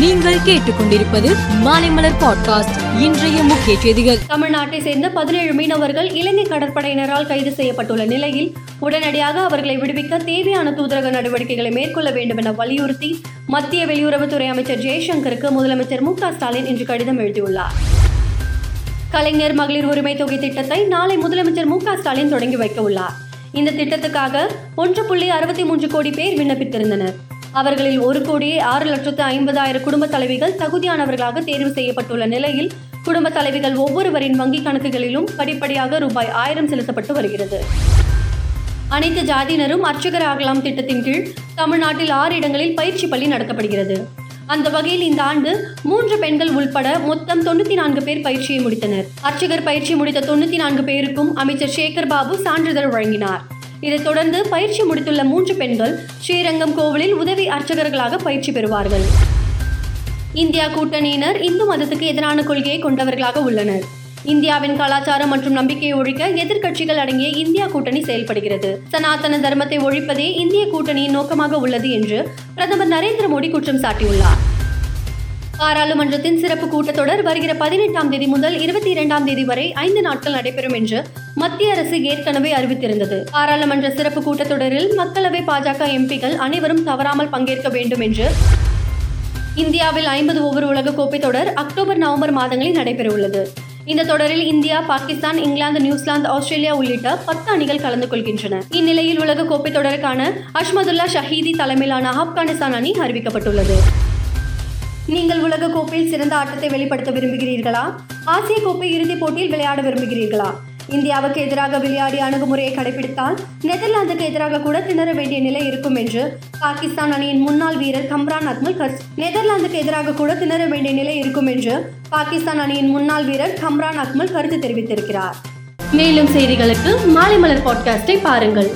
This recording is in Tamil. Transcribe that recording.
நீங்கள் கேட்டுக்கொண்டிருப்பது மாலைமலர் பாட்காஸ்ட் இன்றைய முக்கிய செய்திகள். தமிழ்நாட்டை சேர்ந்த பதினேழு மீனவர்கள் இலங்கை கடற்படையினரால் கைது செய்யப்பட்டுள்ள நிலையில் உடனடியாக அவர்களை விடுவிக்க தேவையான தூதரக நடவடிக்கைகளை மேற்கொள்ள வேண்டும் என வலியுறுத்தி மத்திய வெளியுறவுத்துறை அமைச்சர் ஜெய்சங்கருக்கு முதலமைச்சர் மு ஸ்டாலின் இன்று கடிதம் எழுதியுள்ளார். கலைஞர் மகளிர் உரிமை தொகை திட்டத்தை நாளை முதலமைச்சர் மு ஸ்டாலின் தொடங்கி வைக்க உள்ளார். இந்த திட்டத்துக்காக ஒன்று புள்ளி அறுபத்தி மூன்று கோடி பேர் விண்ணப்பித்திருந்தனர். அவர்களில் ஒரு கோடியே ஆறு லட்சத்து ஐம்பதாயிரம் குடும்ப தலைவிகள் தகுதியானவர்களாக தேர்வு செய்யப்பட்டுள்ள நிலையில் குடும்ப தலைவிகள் ஒவ்வொருவரின் வங்கிக் கணக்குகளிலும் படிப்படியாக ரூபாய் ஆயிரம் செலுத்தப்பட்டு வருகிறது. அனைத்து ஜாதியினரும் அர்ச்சகர் ஆகலாம் திட்டத்தின் கீழ் தமிழ்நாட்டில் ஆறு இடங்களில் பயிற்சி பள்ளி நடத்தப்படுகிறது. அந்த வகையில் இந்த ஆண்டு மூன்று பெண்கள் உள்பட மொத்தம் தொண்ணூத்தி நான்கு பேர் பயிற்சியை முடித்தனர். அர்ச்சகர் பயிற்சி முடித்த தொண்ணூத்தி நான்கு பேருக்கும் அமைச்சர் சேகர் பாபு சான்றிதழ் வழங்கினார். இதைத் தொடர்ந்து பயிற்சி முடித்துள்ள மூன்று பெண்கள் ஸ்ரீரங்கம் கோவிலில் உதவி அர்ச்சகர்களாக பயிற்சி பெறுவார்கள். இந்தியா கூட்டணியினர் இந்து மதத்துக்கு எதிரான கொள்கையை கொண்டவர்களாக உள்ளனர். இந்தியாவின் கலாச்சாரம் மற்றும் நம்பிக்கையை ஒழிக்க எதிர்க்கட்சிகள் அடங்கிய இந்தியா கூட்டணி செயல்படுகிறது. சனாதன தர்மத்தை ஒழிப்பதே இந்திய கூட்டணியின் நோக்கமாக உள்ளது என்று பிரதமர் நரேந்திர மோடி குற்றம் சாட்டியுள்ளார். பாராளுமன்றத்தின் சிறப்பு கூட்டத்தொடர் வருகிற பதினெட்டாம் தேதி முதல் இருபத்தி இரண்டாம் தேதி வரை ஐந்து நாட்கள் நடைபெறும் என்று மத்திய அரசு ஏற்கனவே அறிவித்திருந்தது. பாராளுமன்ற சிறப்பு கூட்டத்தொடரில் மக்களவை பாஜக எம்பிக்கள் அனைவரும் தவறாமல் பங்கேற்க வேண்டும் என்று இந்தியாவில் ஐம்பது ஓவர் உலக கோப்பை தொடர் அக்டோபர் நவம்பர் மாதங்களில் நடைபெறவுள்ளது. இந்த தொடரில் India Pakistan England New Zealand Australia உள்ளிட்ட பத்து அணிகள் கலந்து கொள்கின்றன. இந்நிலையில் உலக கோப்பை தொடருக்கான அஷ்மதுல்லா ஷஹீதி தலைமையிலான ஆப்கானிஸ்தான் அணி அறிவிக்கப்பட்டுள்ளது. நீங்கள் உலக கோப்பையில் சிறந்த ஆட்டத்தை வெளிப்படுத்த விரும்புகிறீர்களா? ஆசிய கோப்பை இறுதிப் போட்டியில் விளையாட விரும்புகிறீர்களா? இந்தியாவுக்கு எதிராக விளையாடி அணுகுமுறையை கடைபிடித்தால் நெதர்லாந்துக்கு எதிராக கூட திணற வேண்டிய நிலை இருக்கும் என்று பாகிஸ்தான் அணியின் முன்னாள் வீரர் கம்ரான் அக்மல் கருத்து நெதர்லாந்துக்கு எதிராக கூட திணற வேண்டிய நிலை இருக்கும் என்று பாகிஸ்தான் அணியின் முன்னாள் வீரர் கம்ரான் அக்மல் கருத்து தெரிவித்திருக்கிறார். மேலும் செய்திகளுக்கு மாலை மலர் பாட்காஸ்டை பாருங்கள்.